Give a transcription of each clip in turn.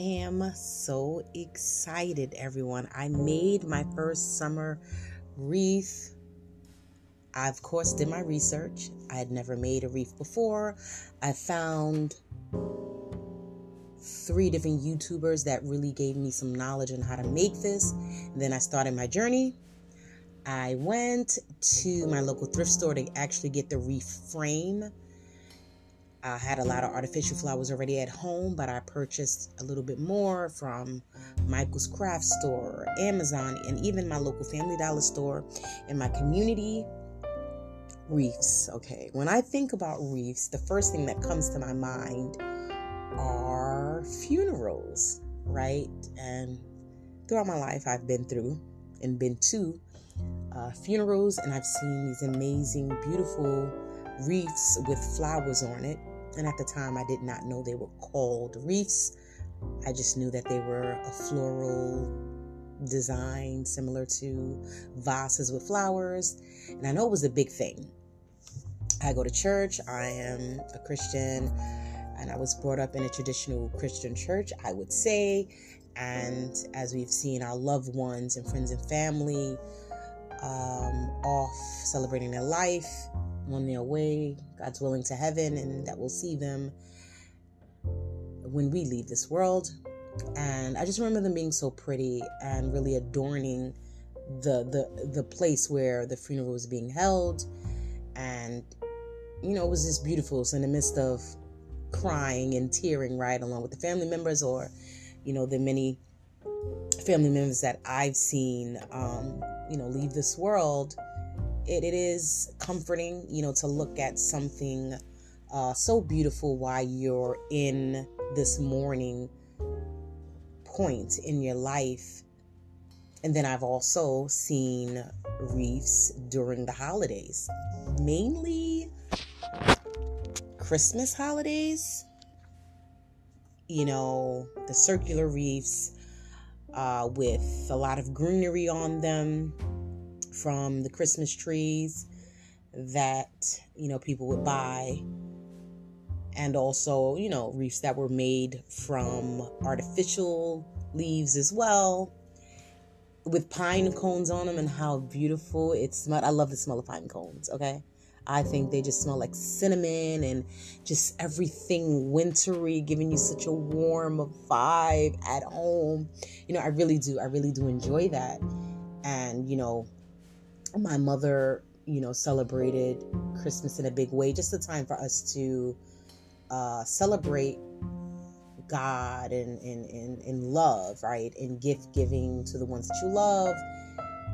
am so excited, everyone. I made my first summer wreath. I, of course, did my research. I had never made a wreath before. I found three different YouTubers that really gave me some knowledge on how to make this. And then I started my journey. I went to my local thrift store to actually get the wreath frame I had a lot of artificial flowers already at home, but I purchased a little bit more from Michael's Craft Store, Amazon, and even my local Family Dollar store in my community wreaths. Okay, when I think about wreaths, the first thing that comes to my mind are funerals, right? And throughout my life, I've been through and been to uh, funerals, and I've seen these amazing, beautiful wreaths with flowers on it and at the time, I did not know they were called wreaths. I just knew that they were a floral design similar to vases with flowers. And I know it was a big thing. I go to church, I am a Christian, and I was brought up in a traditional Christian church, I would say. And as we've seen our loved ones and friends and family um, off celebrating their life, on their way, God's willing, to heaven, and that we'll see them when we leave this world. And I just remember them being so pretty and really adorning the the the place where the funeral was being held. And you know, it was just beautiful. So in the midst of crying and tearing right along with the family members or you know the many family members that I've seen um, you know leave this world it, it is comforting, you know, to look at something uh, so beautiful while you're in this mourning point in your life. And then I've also seen wreaths during the holidays, mainly Christmas holidays. You know, the circular wreaths uh, with a lot of greenery on them from the Christmas trees that, you know, people would buy. And also, you know, wreaths that were made from artificial leaves as well, with pine cones on them, and how beautiful it smelled. I love the smell of pine cones, okay? I think they just smell like cinnamon and just everything wintry, giving you such a warm vibe at home. You know, I really do. I really do enjoy that. And, you know, my mother, you know, celebrated Christmas in a big way, just a time for us to uh, celebrate God and, and, and, and love, right? And gift giving to the ones that you love.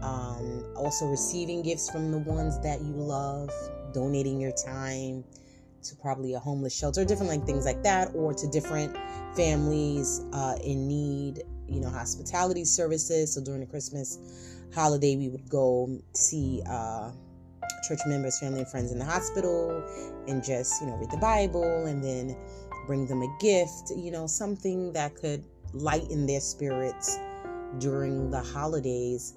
Um, also, receiving gifts from the ones that you love, donating your time to probably a homeless shelter, different like things like that, or to different families uh, in need, you know, hospitality services. So during the Christmas holiday, we would go see uh, church members, family, and friends in the hospital and just, you know, read the Bible and then bring them a gift, you know, something that could lighten their spirits during the holidays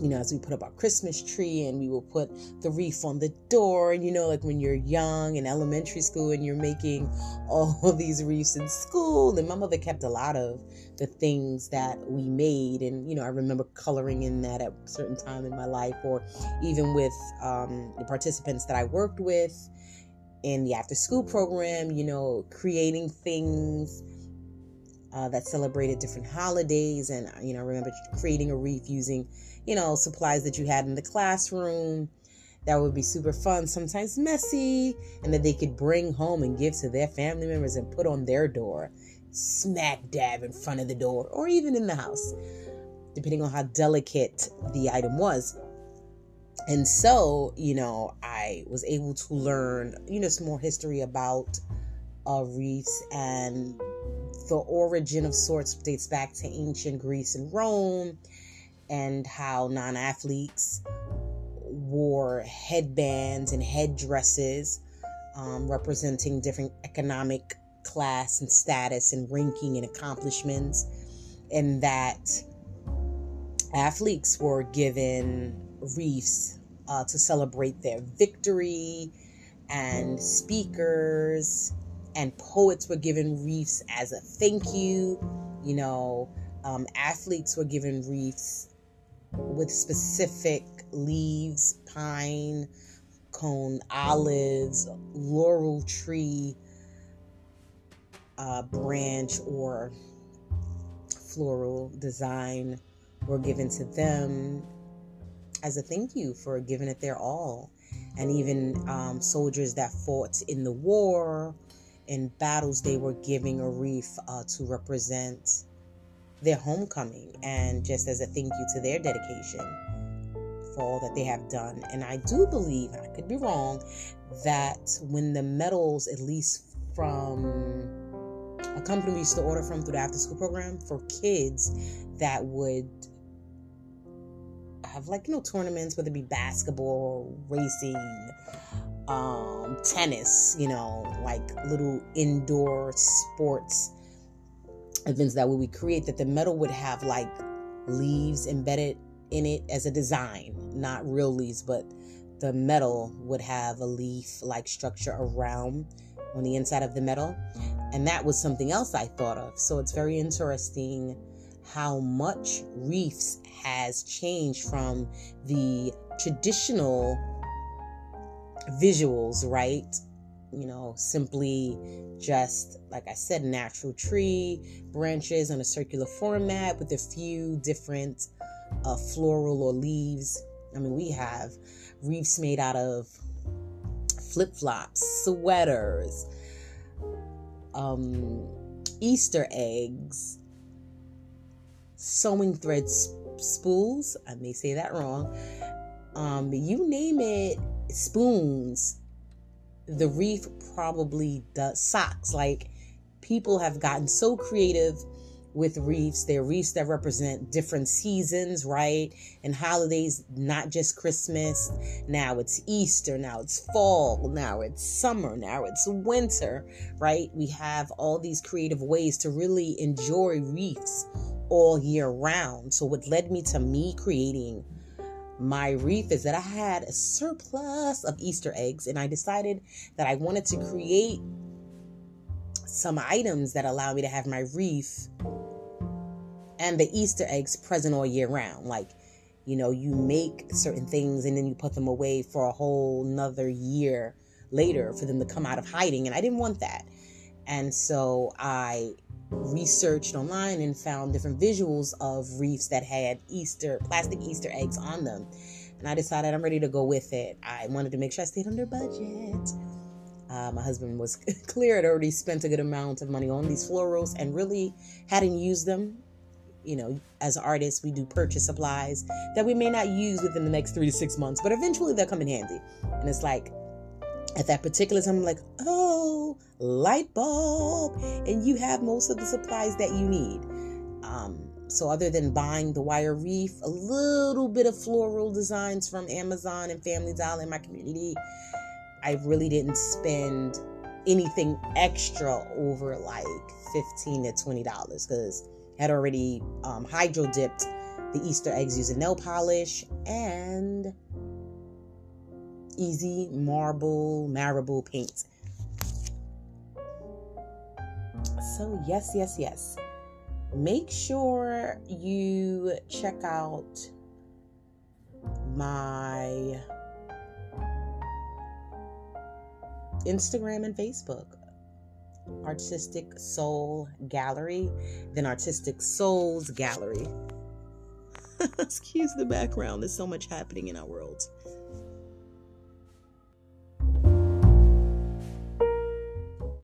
you know, as we put up our Christmas tree and we will put the wreath on the door. And you know, like when you're young in elementary school and you're making all of these wreaths in school. And my mother kept a lot of the things that we made. And, you know, I remember coloring in that at a certain time in my life, or even with um, the participants that I worked with in the after school program, you know, creating things. Uh, that celebrated different holidays, and you know, remember creating a wreath using you know, supplies that you had in the classroom. That would be super fun, sometimes messy, and that they could bring home and give to their family members and put on their door, smack dab in front of the door, or even in the house, depending on how delicate the item was. And so, you know, I was able to learn, you know, some more history about uh, wreaths and the origin of sorts dates back to ancient Greece and Rome and how non athletes wore headbands and headdresses um, representing different economic class and status and ranking and accomplishments, and that athletes were given wreaths uh, to celebrate their victory, and speakers and poets were given wreaths as a thank you. You know, um, athletes were given wreaths with specific leaves, pine, cone, olives, laurel tree uh, branch, or floral design were given to them as a thank you for giving it their all. And even um, soldiers that fought in the war, in battles, they were giving a wreath uh, to represent their homecoming and just as a thank you to their dedication for all that they have done. And I do believe, I could be wrong, that when the medals, at least from a company we used to order from through the after school program for kids that would have like you know tournaments whether it be basketball racing um tennis you know like little indoor sports events that we would create that the medal would have like leaves embedded in it as a design not real leaves but the medal would have a leaf like structure around on the inside of the medal and that was something else i thought of. So it's very interesting how much wreaths has changed from the traditional visuals right you know, simply just, like I said, natural tree branches on a circular format with a few different uh, floral or leaves. I mean, we have wreaths made out of flip flops, sweaters, um, Easter eggs, sewing thread spools. I may say that wrong. Um, you name it, spoons the reef probably does socks. Like people have gotten so creative with reefs. They're reefs that represent different seasons, right? And holidays, not just Christmas. Now it's Easter, now it's fall, now it's summer, now it's winter, right? We have all these creative ways to really enjoy reefs all year round. So, what led me to me creating my reef is that I had a surplus of Easter eggs and I decided that I wanted to create some items that allow me to have my reef and the Easter eggs present all year round. Like, you know, you make certain things and then you put them away for a whole another year later for them to come out of hiding. And I didn't want that. And so I researched online and found different visuals of reefs that had Easter plastic Easter eggs on them. And I decided I'm ready to go with it. I wanted to make sure I stayed under budget. Uh, my husband was clear, had already spent a good amount of money on these florals and really hadn't used them. You know, as artists, we do purchase supplies that we may not use within the next three to six months, but eventually they'll come in handy. And it's like, at that particular time, I'm like, oh, light bulb. And you have most of the supplies that you need. Um, so, other than buying the wire reef, a little bit of floral designs from Amazon and Family Dollar in my community, I really didn't spend anything extra over like 15 to $20 because I had already um, hydro dipped the Easter eggs using nail polish and easy marble, marble paint. So, yes, yes, yes. Make sure you check out my Instagram and Facebook. Artistic Soul Gallery, then Artistic Souls Gallery. Excuse the background, there's so much happening in our world.